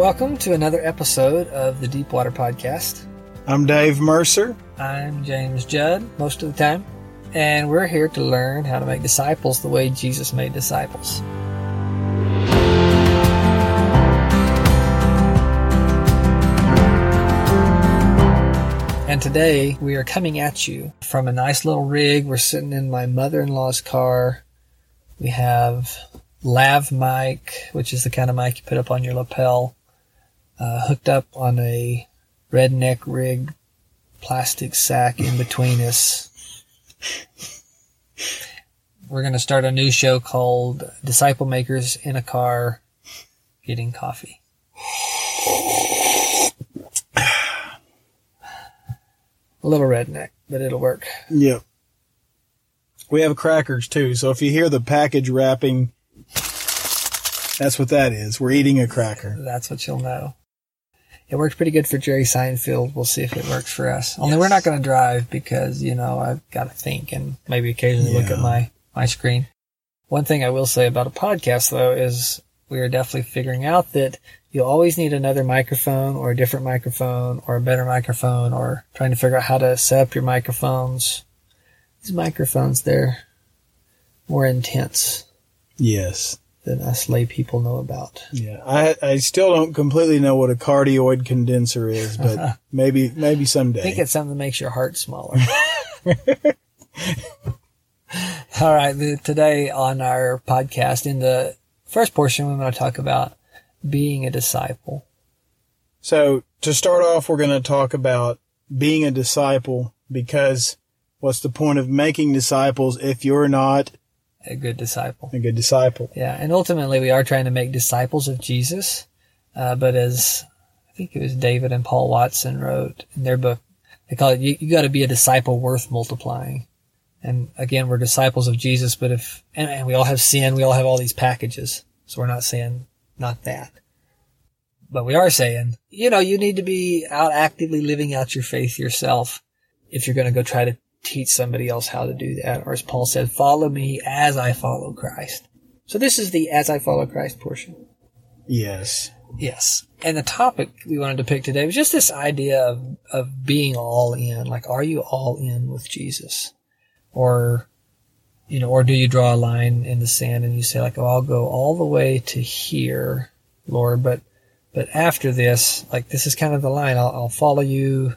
Welcome to another episode of the Deepwater Podcast. I'm Dave Mercer. I'm James Judd most of the time, and we're here to learn how to make disciples the way Jesus made disciples. And today we are coming at you from a nice little rig. We're sitting in my mother in law's car. We have lav mic, which is the kind of mic you put up on your lapel, uh, hooked up on a redneck rig plastic sack in between us. We're going to start a new show called Disciple Makers in a Car Getting Coffee. A little redneck, but it'll work. Yep. We have crackers too, so if you hear the package wrapping, that's what that is. We're eating a cracker. That's what you'll know. It worked pretty good for Jerry Seinfeld. We'll see if it works for us. Only we're not going to drive because, you know, I've got to think and maybe occasionally look at my, my screen. One thing I will say about a podcast though is we are definitely figuring out that you'll always need another microphone or a different microphone or a better microphone or trying to figure out how to set up your microphones. These microphones, they're more intense Yes. Than us lay people know about. Yeah. I I still don't completely know what a cardioid condenser is, but uh-huh. maybe maybe someday. I think it's something that makes your heart smaller. All right. the- Today on our podcast, in the first portion, we're going to talk about being a disciple. So to start off, we're going to talk about being a disciple because what's the point of making disciples if you're not A good disciple. a good disciple? Yeah. And ultimately, we are trying to make disciples of Jesus. Uh, but as I think it was David and Paul Watson wrote in their book, they call it, you, you got to be a disciple worth multiplying. And again, we're disciples of Jesus, but if, and, and we all have sin, we all have all these packages. So we're not saying not that. But we are saying, you know, you need to be out actively living out your faith yourself if you're going to go try to teach somebody else how to do that. Or as Paul said, follow me as I follow Christ. So this is the as I follow Christ portion. Yes. Yes. And the topic we wanted to pick today was just this idea of, of being all in. Like, are you all in with Jesus? Or, you know, or do you draw a line in the sand and you say like, oh, I'll go all the way to here, Lord, but, but after this, like, this is kind of the line. I'll, I'll follow you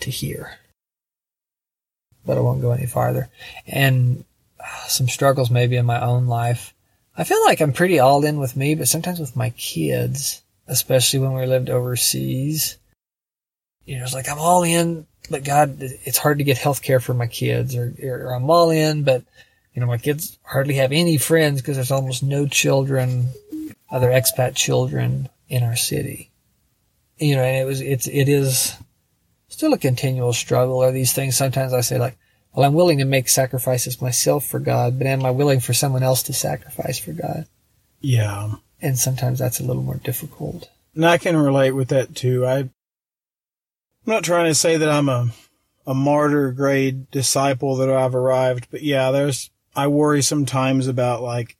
to here. But I won't go any farther. And uh, some struggles maybe in my own life. I feel like I'm pretty all in with me, but sometimes with my kids, especially when we lived overseas, you know, it's like I'm all in, but God, it's hard to get health care for my kids, or, or I'm all in, but you know, my kids hardly have any friends because there's almost no children, other expat children in our city. You know, and it was, it's, it is still a continual struggle. Or these things sometimes I say like, well, I'm willing to make sacrifices myself for God, but am I willing for someone else to sacrifice for God? Yeah. And sometimes that's a little more difficult. And I can relate with that too. I, I'm not trying to say that I'm a, a martyr grade disciple that I've arrived, but yeah, there's, I worry sometimes about like,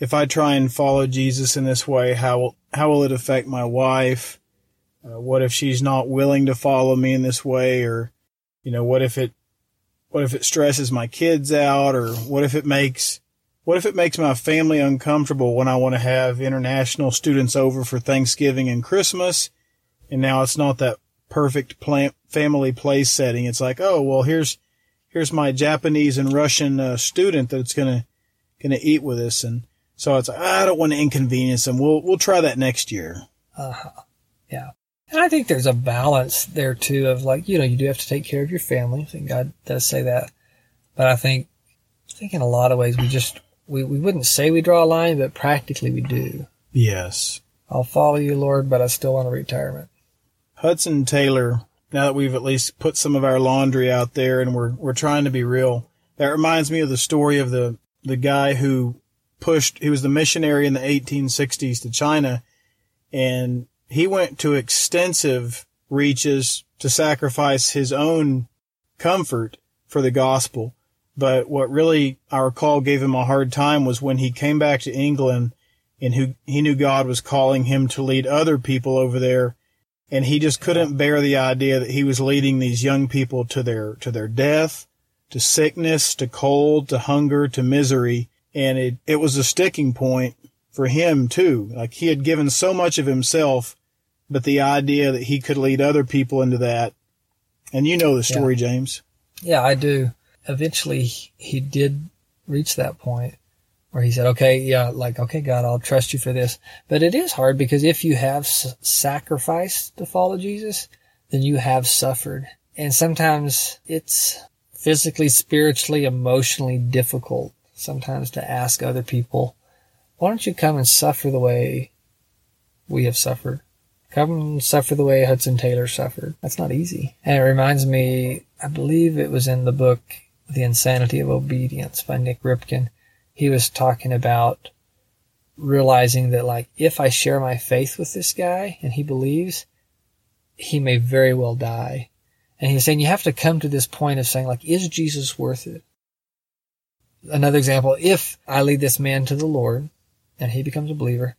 if I try and follow Jesus in this way, how will, how will it affect my wife? Uh, what if she's not willing to follow me in this way? Or, you know, what if it, what if it stresses my kids out? Or what if it makes, what if it makes my family uncomfortable when I want to have international students over for Thanksgiving and Christmas? And now it's not that perfect plant family place setting. It's like, oh, well, here's, here's my Japanese and Russian uh, student that's going to, going to eat with us. And so it's I don't want to inconvenience them. We'll, we'll try that next year. Uh-huh. Yeah. And I think there's a balance there too of like, you know, you do have to take care of your family. I think God does say that. But I think, I think in a lot of ways we just, we, we wouldn't say we draw a line, but practically we do. Yes. I'll follow you, Lord, but I still want a retirement. Hudson Taylor, now that we've at least put some of our laundry out there and we're, we're trying to be real, that reminds me of the story of the, the guy who pushed, he was the missionary in the 1860s to China and he went to extensive reaches to sacrifice his own comfort for the gospel. But what really I recall gave him a hard time was when he came back to England and who he knew God was calling him to lead other people over there. And he just couldn't bear the idea that he was leading these young people to their, to their death, to sickness, to cold, to hunger, to misery. And it, it was a sticking point for him too. Like he had given so much of himself, but the idea that he could lead other people into that. And you know the story, Yeah. James. Yeah, I do. Eventually, he did reach that point where he said, okay, yeah, like, okay, God, I'll trust you for this. But it is hard because if you have s- sacrificed to follow Jesus, then you have suffered. And sometimes it's physically, spiritually, emotionally difficult sometimes to ask other people, why don't you come and suffer the way we have suffered? Come and suffer the way Hudson Taylor suffered. That's not easy. And it reminds me, I believe it was in the book, The Insanity of Obedience by Nik Ripken. He was talking about realizing that like, if I share my faith with this guy and he believes, he may very well die. And he's saying you have to come to this point of saying like, is Jesus worth it? Another example, if I lead this man to the Lord and he becomes a believer,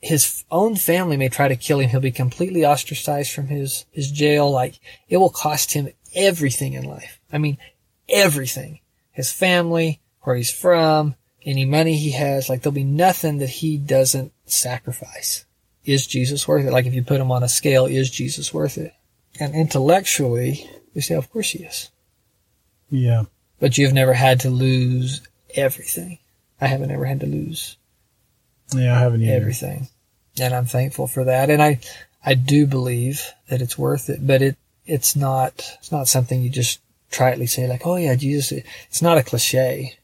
his own family may try to kill him. He'll be completely ostracized from his, his jail. Like it will cost him everything in life. I mean, everything. His family, where he's from, any money he has, like there'll be nothing that he doesn't sacrifice. Is Jesus worth it? Like if you put him on a scale, is Jesus worth it? And intellectually, we say, of course he is. Yeah. But you've never had to lose everything. I haven't ever had to lose Yeah, I haven't either. everything. And I'm thankful for that. And I, I do believe that it's worth it, but it, it's not, it's not something you just tritely say like, oh yeah, Jesus, it's not a cliche.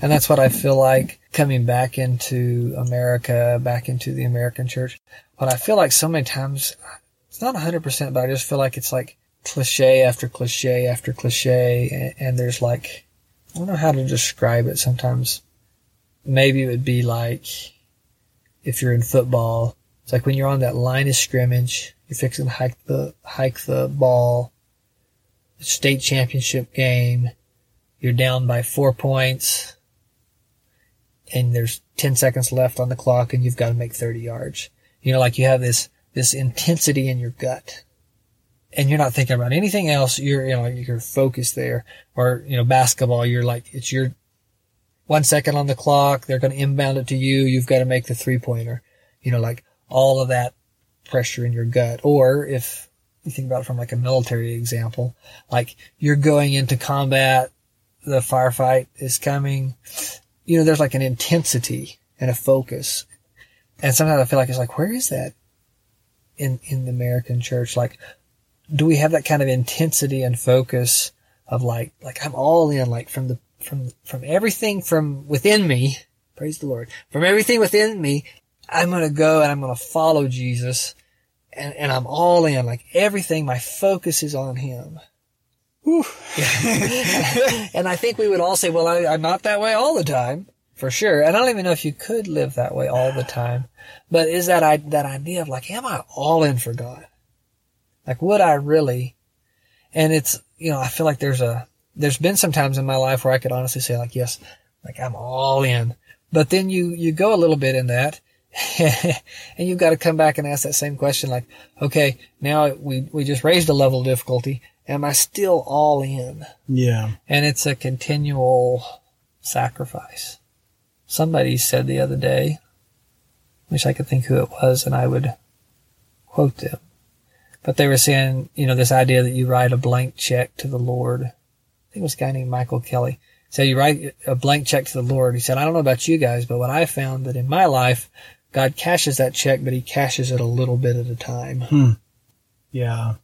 And that's what I feel like coming back into America, back into the American church. What I feel like so many times, it's not 100%, but I just feel like it's like cliche after cliche after cliche. And, and there's like, I don't know how to describe it sometimes. Maybe it would be like, if you're in football, it's like when you're on that line of scrimmage, you're fixing to hike the hike the ball, state championship game, you're down by four points, and there's ten seconds left on the clock, and you've got to make thirty yards. You know, like you have this this intensity in your gut, and you're not thinking about anything else. You're you know you're focused there, or you know basketball, you're like it's your one second on the clock. They're going to inbound it to you. You've got to make the three pointer. You know, like all of that pressure in your gut. Or if you think about it from like a military example, like you're going into combat, the firefight is coming. You know, there's like an intensity and a focus. And sometimes I feel like it's like, where is that in, in the American church? Like, do we have that kind of intensity and focus of like, like I'm all in, like from the from from everything from within me, praise the Lord, from everything within me, I'm gonna go and I'm gonna follow Jesus, and and I'm all in, like everything. My focus is on Him. And I think we would all say, well, I, I'm not that way all the time, for sure. And I don't even know if you could live that way all the time. But is that I, that idea of like, am I all in for God? Like, would I really? And it's, you know, I feel like there's a, there's been some times in my life where I could honestly say like, yes, like I'm all in. But then you, you go a little bit in that and you've got to come back and ask that same question like, okay, now we, we just raised a level of difficulty. Am I still all in? Yeah. And it's a continual sacrifice. Somebody said the other day, wish I could think who it was and I would quote them. But they were saying, you know, this idea that you write a blank check to the Lord. I think it was a guy named Michael Kelly. said you write a blank check to the Lord. He said, I don't know about you guys, but what I found that in my life, God cashes that check, but he cashes it a little bit at a time. Yeah.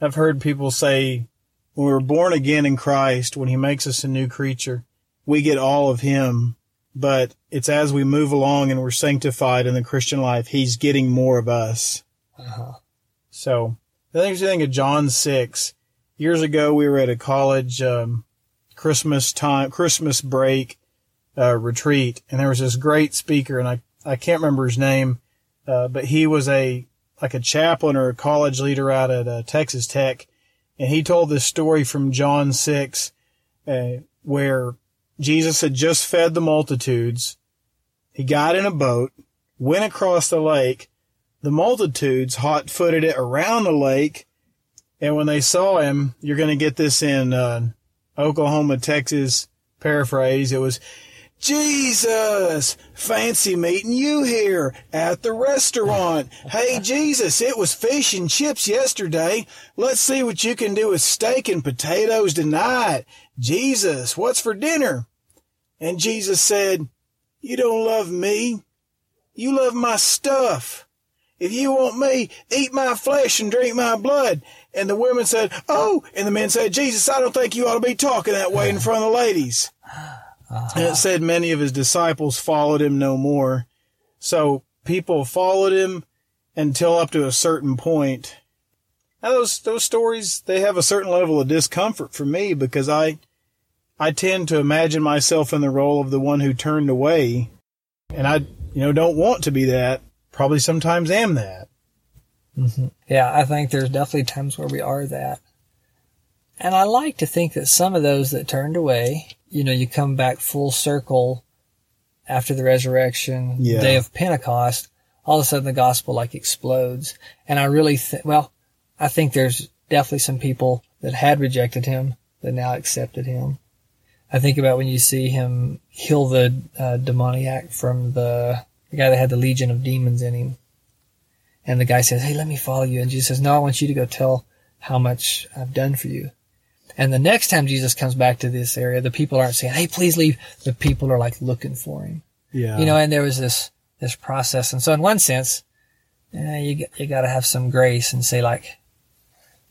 I've heard people say when we're born again in Christ, when he makes us a new creature, we get all of him. But it's as we move along and we're sanctified in the Christian life, he's getting more of us. Uh-huh. So I think you think of John 6. Years ago, we were at a college, um, Christmas time, Christmas break, uh, retreat. And there was this great speaker and I, I can't remember his name, uh, but he was a, like a chaplain or a college leader out at uh, Texas Tech. And he told this story from John 6, uh, where Jesus had just fed the multitudes He got in a boat, went across the lake. The multitudes hot footed it around the lake. And when they saw him, you're going to get this in uh, Oklahoma, Texas paraphrase. It was, Jesus, fancy meeting you here at the restaurant. Hey, Jesus, it was fish and chips yesterday. Let's see what you can do with steak and potatoes tonight. Jesus, what's for dinner? And Jesus said, you don't love me. You love my stuff. If you want me, eat my flesh and drink my blood. And the women said, Oh, and the men said, Jesus, I don't think you ought to be talking that way in front of the ladies. Uh-huh. And it said many of his disciples followed him no more. So people followed him until up to a certain point. Now those, those stories, they have a certain level of discomfort for me because I, I tend to imagine myself in the role of the one who turned away. And I, you know, don't want to be that. Probably sometimes am that. Mm-hmm. Yeah, I think there's definitely times where we are that. And I like to think that some of those that turned away, you know, you come back full circle after the resurrection, yeah. day of Pentecost, all of a sudden the gospel like explodes. And I really think, well, I think there's definitely some people that had rejected him that now accepted him. I think about when you see him heal the uh, demoniac from the, the guy that had the legion of demons in him. And the guy says, Hey, let me follow you. And Jesus says, No, I want you to go tell how much I've done for you. And the next time Jesus comes back to this area, the people aren't saying, Hey, please leave. The people are like looking for him. Yeah. You know, and there was this, this process. And so in one sense, yeah, you, you gotta have some grace and say like,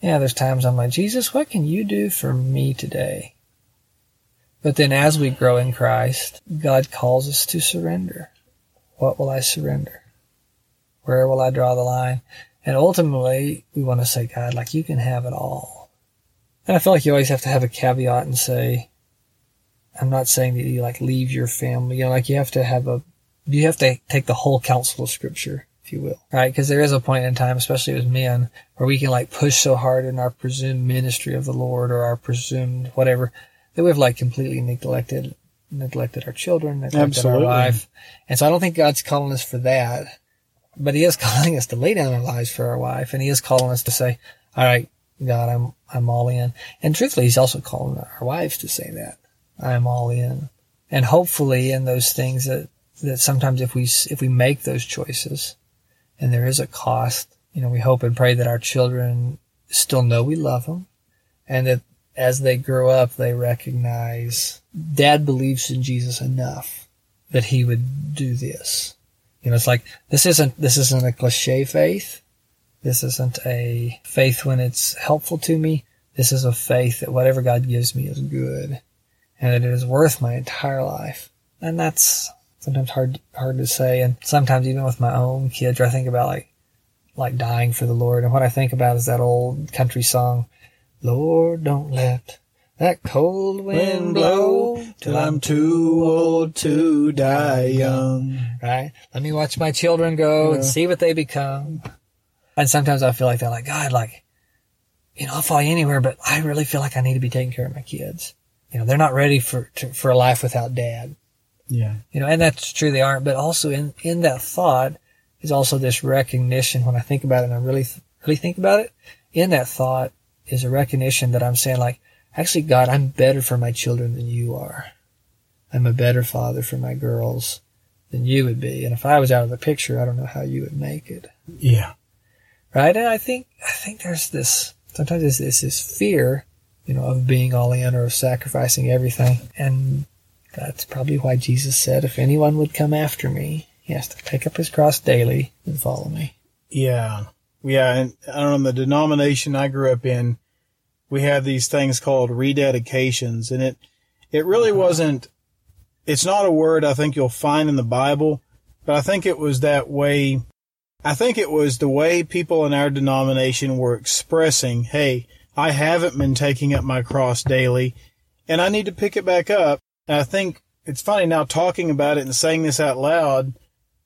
yeah, there's times I'm like, Jesus, what can you do for me today? But then as we grow in Christ, God calls us to surrender. What will I surrender? Where will I draw the line? And ultimately, we want to say, God, like you can have it all. And I feel like you always have to have a caveat and say, I'm not saying that you like leave your family. You know, like you have to have a, you have to take the whole counsel of scripture, if you will, right? Because there is a point in time, especially as men, where we can like push so hard in our presumed ministry of the Lord or our presumed whatever that we've like completely neglected, neglected our children, neglected Absolutely. our life. And so I don't think God's calling us for that. But he is calling us to lay down our lives for our wife, and he is calling us to say, "All right, God, I'm I'm all in." And truthfully, he's also calling our wives to say that, "I'm all in." And hopefully, in those things that that sometimes if we if we make those choices, and there is a cost, you know, we hope and pray that our children still know we love them, and that as they grow up, they recognize Dad believes in Jesus enough that he would do this you know, it's like this isn't this isn't a cliche faith. This isn't a faith when it's helpful to me. This is a faith that whatever God gives me is good, and that it is worth my entire life. And that's sometimes hard hard to say. And sometimes even with my own kids, I think about like like dying for the Lord. And what I think about is that old country song, Lord, don't let that cold wind blow till I'm too old to die young. Right? Let me watch my children go yeah. and see what they become. And sometimes I feel like they're like, God, like, you know, I'll follow you anywhere, but I really feel like I need to be taking care of my kids. You know, they're not ready for, to, for a life without dad. Yeah. You know, and that's true. They aren't, but also in, in that thought is also this recognition when I think about it and I really, really think about it. In that thought is a recognition that I'm saying like, Actually, God, I'm better for my children than you are. I'm a better father for my girls than you would be. And if I was out of the picture, I don't know how you would make it. Yeah. Right? And I think, I think there's this, sometimes there's this, this fear, you know, of being all in or of sacrificing everything. And that's probably why Jesus said, if anyone would come after me, he has to pick up his cross daily and follow me. Yeah. Yeah. And I don't know, the denomination I grew up in, we have these things called rededications and it, it really uh-huh. wasn't, it's not a word I think you'll find in the Bible, but I think it was that way. I think it was the way people in our denomination were expressing, Hey, I haven't been taking up my cross daily and I need to pick it back up. And I think it's funny now talking about it and saying this out loud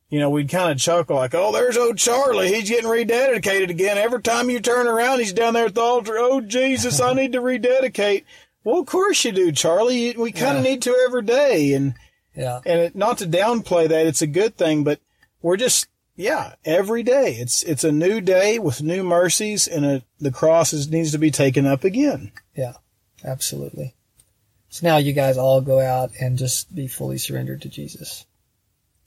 you know, we'd kind of chuckle like, oh, there's old Charlie. He's getting rededicated again. Every time you turn around, he's down there at the altar. Oh, Jesus, I need to rededicate. Well, of course you do, Charlie. We kind of yeah. need to every day. And, Yeah. And it, not to downplay that, it's a good thing, but we're just, yeah, every day. It's, it's a new day with new mercies and a, the cross is, needs to be taken up again. Yeah. Absolutely. So now you guys all go out and just be fully surrendered to Jesus.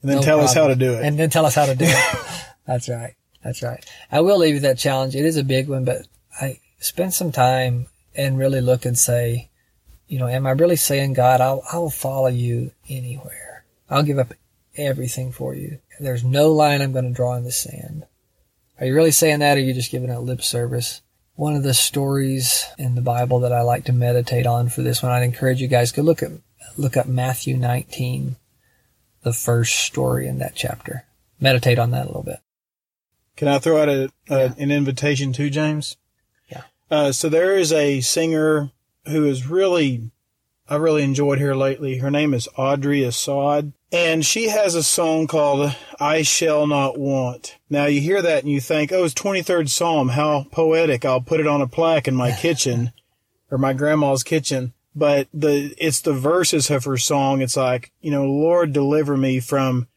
And then No tell us how to do it. And then tell us how to do it. That's right. That's right. I will leave you that challenge. It is a big one, but I spend some time and really look and say, you know, am I really saying, God, I'll, I'll follow you anywhere. I'll give up everything for you. There's no line I'm going to draw in the sand. Are you really saying that or are you just giving it lip service? One of the stories in the Bible that I like to meditate on for this one, I'd encourage you guys to look at, look up Matthew 19, the first story in that chapter. Meditate on that a little bit. Can I throw out a, a Yeah. an invitation too, James? Yeah. Uh, so there is a singer who is really, I really enjoyed her lately. Her name is Audrey Assad, and she has a song called "I Shall Not Want." Now you hear that and you think, "Oh, it's 23rd Psalm. How poetic! I'll put it on a plaque in my kitchen or my grandma's kitchen." But the it's the verses of her song. It's like, you know, Lord, deliver me from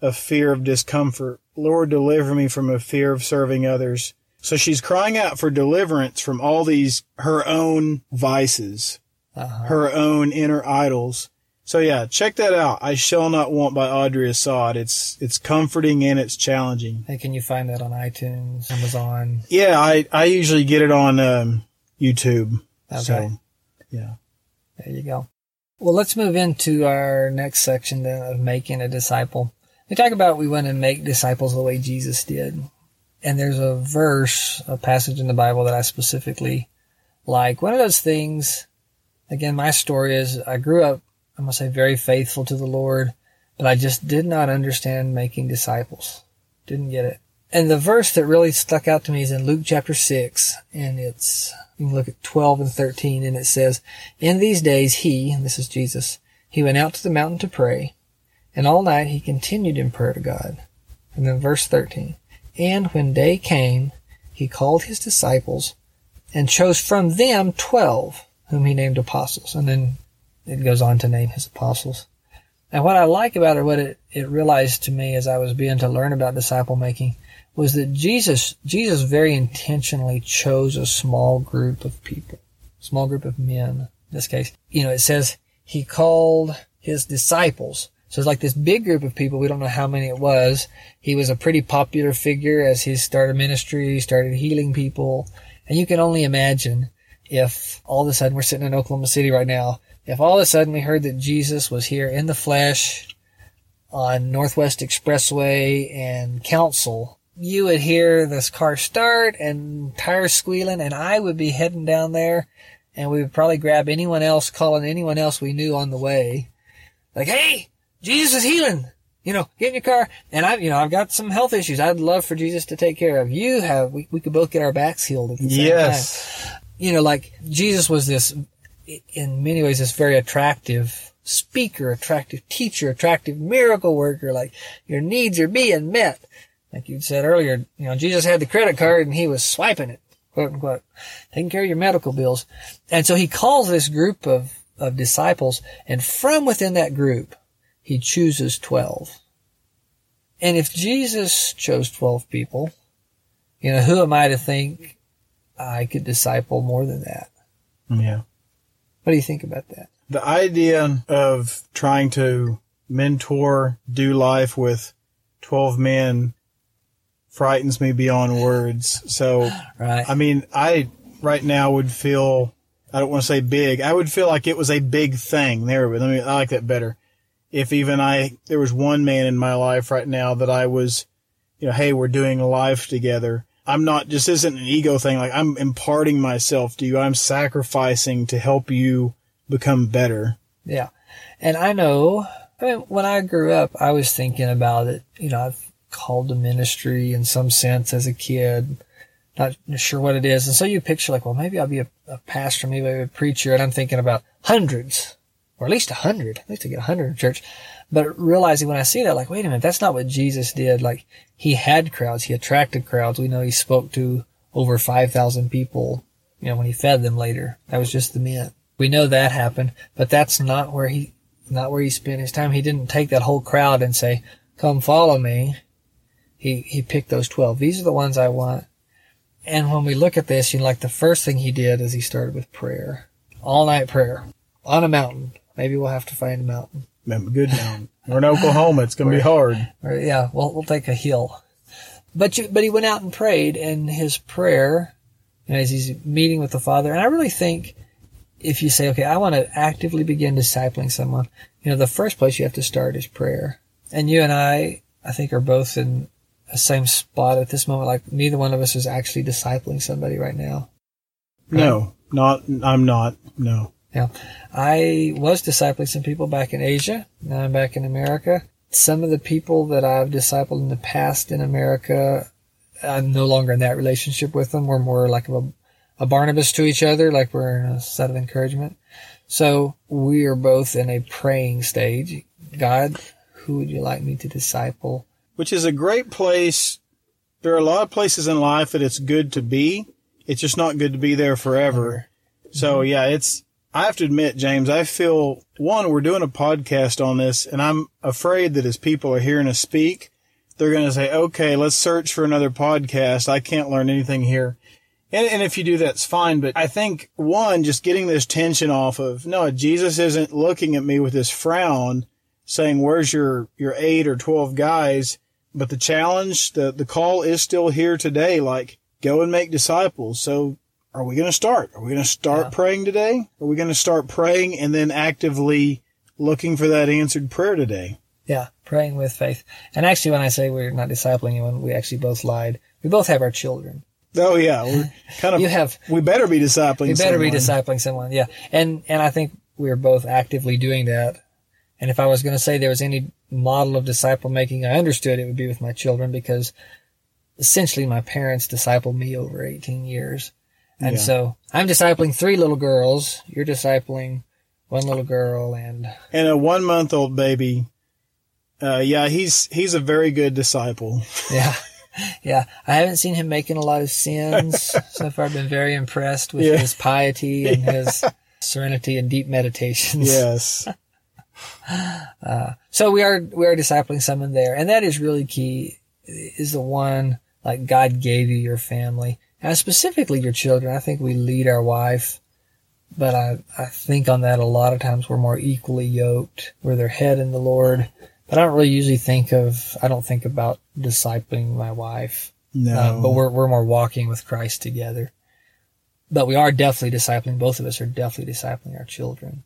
a fear of discomfort. Lord, deliver me from a fear of serving others. So she's crying out for deliverance from all these, her own vices, Uh-huh. her own inner idols. So yeah, check that out. I Shall Not Want by Audrey Assad. It's, it's comforting and it's challenging. Hey, can you find that on iTunes, Amazon? Yeah, I, I usually get it on, um, YouTube. Okay. So, yeah. There you go. Well, let's move into our next section then of making a disciple. We talk about we want to make disciples the way Jesus did. And there's a verse, a passage in the Bible that I specifically like. One of those things, again, my story is I grew up, going to say very faithful to the Lord, but I just did not understand making disciples. Didn't get it. And the verse that really stuck out to me is in Luke chapter 6, and it's, you can look at 12 and 13, and it says, In these days he, and this is Jesus, he went out to the mountain to pray, and all night he continued in prayer to God. And then verse 13, And when day came, he called his disciples, and chose from them twelve, whom he named apostles. And then it goes on to name his apostles. And what I like about it, what it, it realized to me as I was beginning to learn about disciple making, was that Jesus, Jesus very intentionally chose a small group of people, small group of men in this case. You know, it says he called his disciples. So it's like this big group of people. We don't know how many it was. He was a pretty popular figure as he started ministry, started healing people. And you can only imagine if all of a sudden we're sitting in Oklahoma City right now, if all of a sudden we heard that Jesus was here in the flesh on Northwest Expressway and Council, you would hear this car start and tires squealing, and I would be heading down there, and we would probably grab anyone else, calling anyone else we knew on the way, like, "Hey, Jesus is healing." You know, get in your car, and I've, you know, I've got some health issues. I'd love for Jesus to take care of. You have, we, we could both get our backs healed at the same time Yes. you know, like Jesus was this, in many ways, this very attractive speaker, attractive teacher, attractive miracle worker. Like your needs are being met. Like you said earlier, you know, Jesus had the credit card and he was swiping it, quote unquote, taking care of your medical bills. And so he calls this group of, of disciples and from within that group, he chooses 12. And if Jesus chose 12 people, you know, who am I to think I could disciple more than that? Yeah. What do you think about that? The idea of trying to mentor, do life with 12 men frightens me beyond words. So, Right. I mean, I right now would feel, I don't want to say big. I would feel like it was a big thing. There, but let me, I like that better. If even I, there was one man in my life right now that I was, you know, hey, we're doing life together. I'm not, just isn't an ego thing. Like I'm imparting myself to you. I'm sacrificing to help you become better. Yeah. And I know, I mean, when I grew up, I was thinking about it. You know, I've called to ministry in some sense as a kid, not sure what it is. And so you picture like, well, maybe I'll be a, a pastor, maybe I'll be a preacher. And I'm thinking about hundreds or at least a hundred, at least to get a hundred in church. But realizing when I see that, like, wait a minute, that's not what Jesus did. Like, he had crowds, he attracted crowds. We know he spoke to over 5,000 people, you know, when he fed them later. That was just the men. We know that happened, but that's not where he, not where he spent his time. He didn't take that whole crowd and say, come follow me. He, he picked those 12. These are the ones I want. And when we look at this, you know, like the first thing he did is he started with prayer. All night prayer. On a mountain. Maybe we'll have to find a mountain. Good mountain. We're in Oklahoma. It's going to be hard. Yeah, we'll, we'll take a hill. But you, but he went out and prayed and his prayer, you know, as he's meeting with the Father, and I really think if you say, okay, I want to actively begin discipling someone, you know, the first place you have to start is prayer. And you and I, I think are both in the same spot at this moment. Like neither one of us is actually discipling somebody right now. No, not, I'm not. No. Yeah. I was discipling some people back in Asia. Now I'm back in America. Some of the people that I've discipled in the past in America, I'm no longer in that relationship with them. We're more like a, a Barnabas to each other, like we're in a set of encouragement. So we are both in a praying stage. God, who would you like me to disciple? Which is a great place. There are a lot of places in life that it's good to be. It's just not good to be there forever. So yeah, it's, I have to admit, James, I feel one, we're doing a podcast on this and I'm afraid that as people are hearing us speak, they're going to say, okay, let's search for another podcast. I can't learn anything here. And, and if you do, that's fine. But I think one, just getting this tension off of, no, Jesus isn't looking at me with this frown saying, where's your, your eight or 12 guys? But the challenge, the, the call is still here today. Like go and make disciples. So are we going to start? Are we going to start Yeah. praying today? Are we going to start praying and then actively looking for that answered prayer today? Yeah, praying with faith. And actually, when I say we're not discipling anyone, we actually both lied. We both have our children. Oh yeah, we're kind of. You have- We better be discipling. We better be discipling someone. Yeah, and and I think we're both actively doing that. And if I was going to say there was any model of disciple making I understood, it would be with my children because essentially my parents discipled me over 18 years. And Yeah. so I'm discipling three little girls. You're discipling one little girl and and a one month old baby. Uh, yeah, he's he's a very good disciple. Yeah. Yeah. I haven't seen him making a lot of sins. so far I've been very impressed with Yeah. his piety and his serenity and deep meditations. Yes, So we are, we are discipling someone there. And that is really key is the one like God gave you your family and specifically your children. I think we lead our wife, but I, I think on that a lot of times we're more equally yoked. We're their head in the Lord. But I don't really usually think of, I don't think about discipling my wife. no, Uh, but we're we're more walking with Christ together. But we are definitely discipling. Both of us are definitely discipling our children.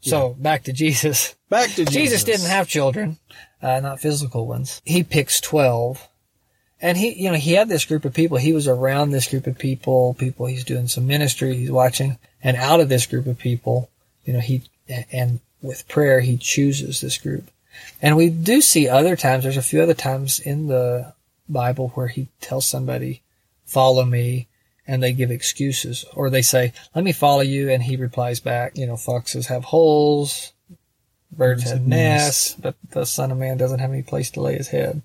So back to Jesus. back to Jesus. Jesus didn't have children, uh, not physical ones. He picks twelve, and he you know he had this group of people. He was around this group of people. People he's doing some ministry. He's watching, and out of this group of people, you know he and with prayer he chooses this group. And we do see other times. There's a few other times in the Bible where he tells somebody, "Follow me," and they give excuses, or they say, "Let me follow you," and he replies back, "You know, foxes have holes, birds have nests, but the Son of Man doesn't have any place to lay his head."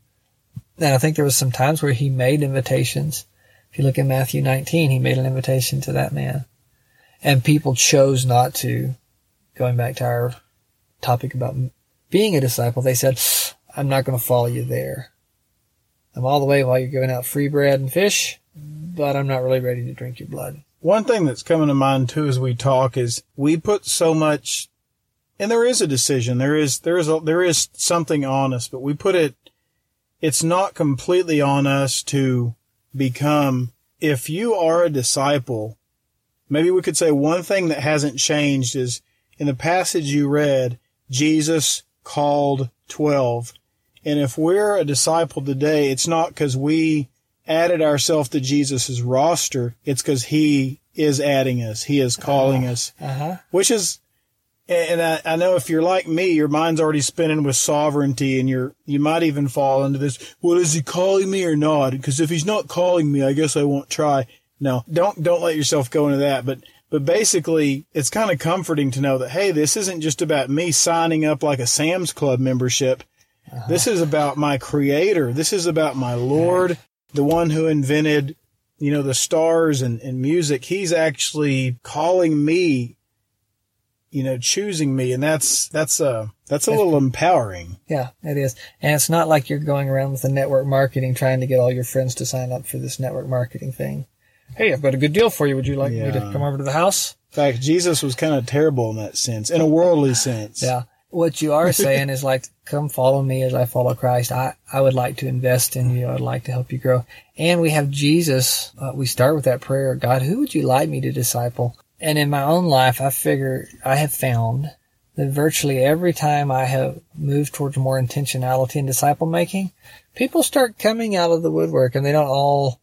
And I think there was some times where he made invitations. If you look in Matthew 19, he made an invitation to that man, and people chose not to. Going back to our topic about being a disciple, they said, "I'm not going to follow you there." I'm all the way while you're giving out free bread and fish, but I'm not really ready to drink your blood. One thing that's coming to mind too as we talk is we put so much, and there is a decision. There is there is a, there is something on us, but we put it. It's not completely on us to become. If you are a disciple, maybe we could say one thing that hasn't changed is in the passage you read, Jesus called twelve, and if we're a disciple today, it's not because we added ourselves to Jesus' roster. It's because he is adding us. He is calling us, Uh huh. which is, and I, I know if you're like me, your mind's already spinning with sovereignty and you're, you might even fall into this. Well, is he calling me or not? Because if he's not calling me, I guess I won't try. No, don't, don't let yourself go into that. But, but basically it's kind of comforting to know that, hey, this isn't just about me signing up like a Sam's Club membership. Uh-huh. This is about my creator. This is about my Lord, the one who invented, you know, the stars and, and music. He's actually calling me, you know, choosing me. And that's, that's, uh, that's a little empowering. Yeah, it is. And it's not like you're going around with the network marketing trying to get all your friends to sign up for this network marketing thing. Hey, I've got a good deal for you. Would you like me to come over to the house? In fact, Jesus was kind of terrible in that sense, in a worldly sense. Yeah. What you are saying is like, come follow me as I follow Christ. I, I would like to invest in you. I'd like to help you grow. And we have Jesus. Uh, we start with that prayer. God, who would you like me to disciple? And in my own life, I figure I have found that virtually every time I have moved towards more intentionality in disciple making, people start coming out of the woodwork and they don't all,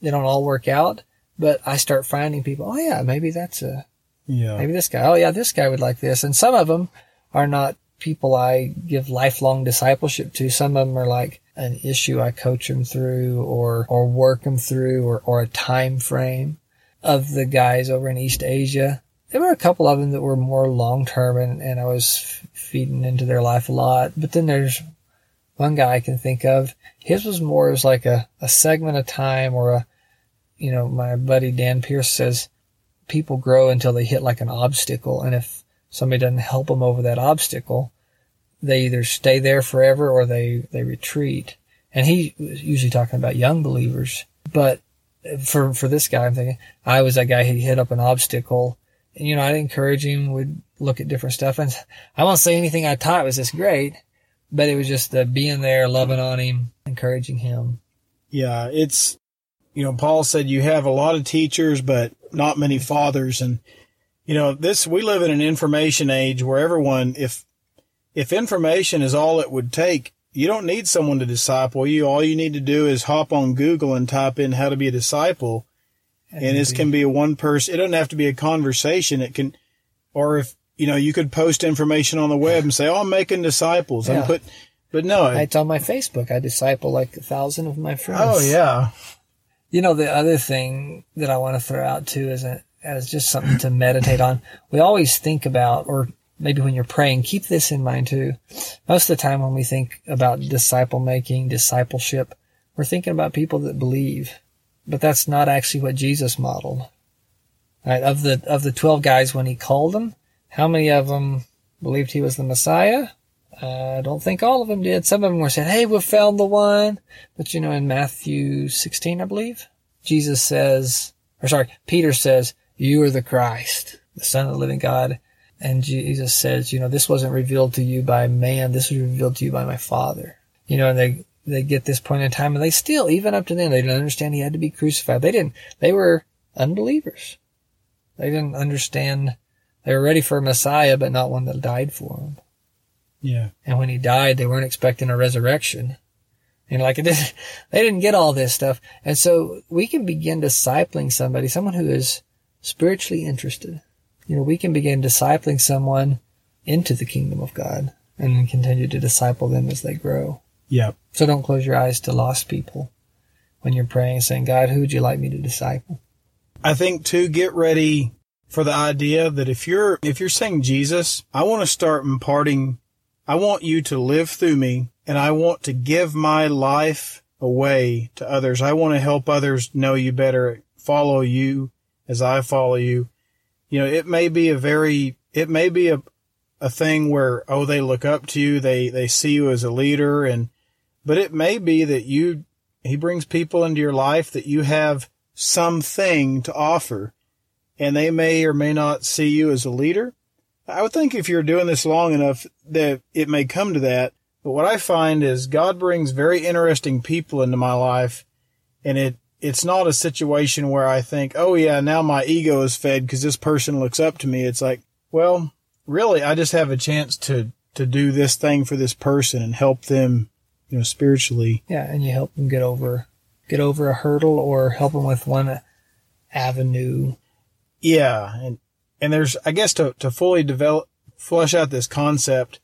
they don't all work out, but I start finding people, oh yeah, maybe that's a, Yeah. maybe this guy, oh yeah, this guy would like this. And some of them are not people I give lifelong discipleship to. Some of them are like an issue I coach them through or, or work them through or, or a time frame of the guys over in East Asia. There were a couple of them that were more long term and, and I was feeding into their life a lot. But then there's one guy I can think of. His was more as like a, a segment of time or a, you know, my buddy Dan Pierce says people grow until they hit like an obstacle. And if somebody doesn't help them over that obstacle, they either stay there forever or they, they retreat. And he was usually talking about young believers. But for, for this guy, I'm thinking, I was that guy who hit up an obstacle. And, you know, I'd encourage him, would look at different stuff. And I won't say anything I taught was this great, but it was just the being there, loving on him, encouraging him. Yeah, it's you know, Paul said you have a lot of teachers but not many fathers and you know, this we live in an information age where everyone if if information is all it would take, you don't need someone to disciple you. All you need to do is hop on Google and type in how to be a disciple. And this can be a one person, it doesn't have to be a conversation. It can, or if, you know, you could post information on the web and say, oh, I'm making disciples. Yeah. I'm put, but no, it- It's on my Facebook. I disciple like a thousand of my friends. oh yeah. You know, the other thing that I want to throw out too is a, as just something to meditate on. We always think about, or maybe when you're praying, keep this in mind too. Most of the time when we think about disciple making, discipleship, we're thinking about people that believe, but that's not actually what Jesus modeled. Right? Of the, of the 12 guys when he called them, how many of them believed he was the Messiah? I don't think all of them did. Some of them were saying, Hey, we found the one. But you know, in Matthew 16, I believe, Jesus says, or sorry, Peter says, you are the Christ, the son of the living God. And Jesus says, you know, this wasn't revealed to you by man. This was revealed to you by my father. You know, and they, they get this point in time and they still, even up to then, they didn't understand he had to be crucified. They didn't, they were unbelievers. They didn't understand. They were ready for a Messiah, but not one that died for them. Yeah. And when he died, they weren't expecting a resurrection. And like it didn't, they didn't get all this stuff. And so we can begin discipling somebody, someone who is spiritually interested. You know, we can begin discipling someone into the kingdom of God and then continue to disciple them as they grow. Yeah. So don't close your eyes to lost people when you're praying, saying, God, who would you like me to disciple? I think to get ready for the idea that if you're if you're saying Jesus, I want to start imparting I want you to live through me and I want to give my life away to others. I want to help others know you better, follow you as I follow you. You know, it may be a very it may be a a thing where oh they look up to you, they they see you as a leader and but it may be that you he brings people into your life that you have something to offer and they may or may not see you as a leader. I would think if you're doing this long enough that it may come to that. But what I find is God brings very interesting people into my life and it, it's not a situation where I think, oh yeah, now my ego is fed because this person looks up to me. It's like, well, really, I just have a chance to, to do this thing for this person and help them, you know, spiritually. Yeah. And you help them get over, get over a hurdle or help them with one avenue. Yeah, and and there's I guess to to fully develop flesh out this concept,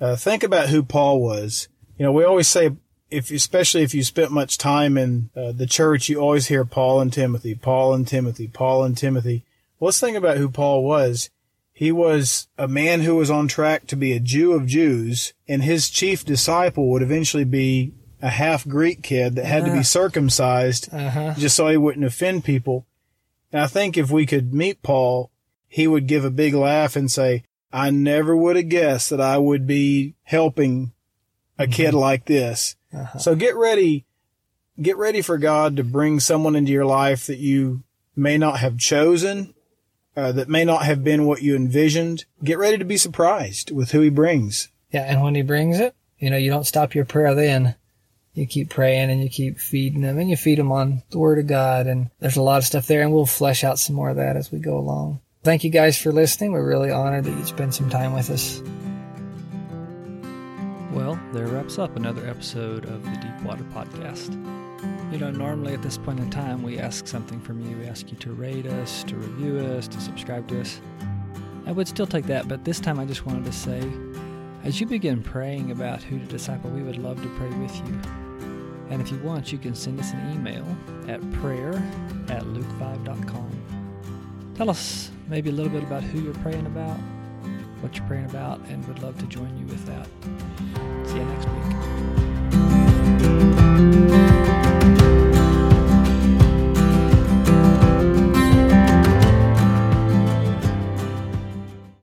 uh, think about who Paul was. You know, we always say if especially if you spent much time in uh, the church, you always hear Paul and Timothy, Paul and Timothy, Paul and Timothy. Well, let's think about who Paul was. He was a man who was on track to be a Jew of Jews, and his chief disciple would eventually be a half Greek kid that had to be Uh-huh. circumcised Uh huh. just so he wouldn't offend people. And I think if we could meet Paul, he would give a big laugh and say, I never would have guessed that I would be helping a kid like this. Uh-huh. So get ready, get ready for God to bring someone into your life that you may not have chosen, uh, that may not have been what you envisioned. Get ready to be surprised with who he brings. Yeah, and when he brings it, you know, you don't stop your prayer then. You keep praying and you keep feeding them and you feed them on the word of God. And there's a lot of stuff there and we'll flesh out some more of that as we go along. Thank you guys for listening. We're really honored that you spend some time with us. There wraps up another episode of the Deepwater Podcast. You know, normally at this point in time, we ask something from you. We ask you to rate us, to review us, to subscribe to us. I would still take that, but this time I just wanted to say as you begin praying about who to disciple, we would love to pray with you. And if you want, you can send us an email at prayer at luke5.com. Tell us maybe a little bit about who you're praying about, what you're praying about, and we'd love to join you with that. See you next week.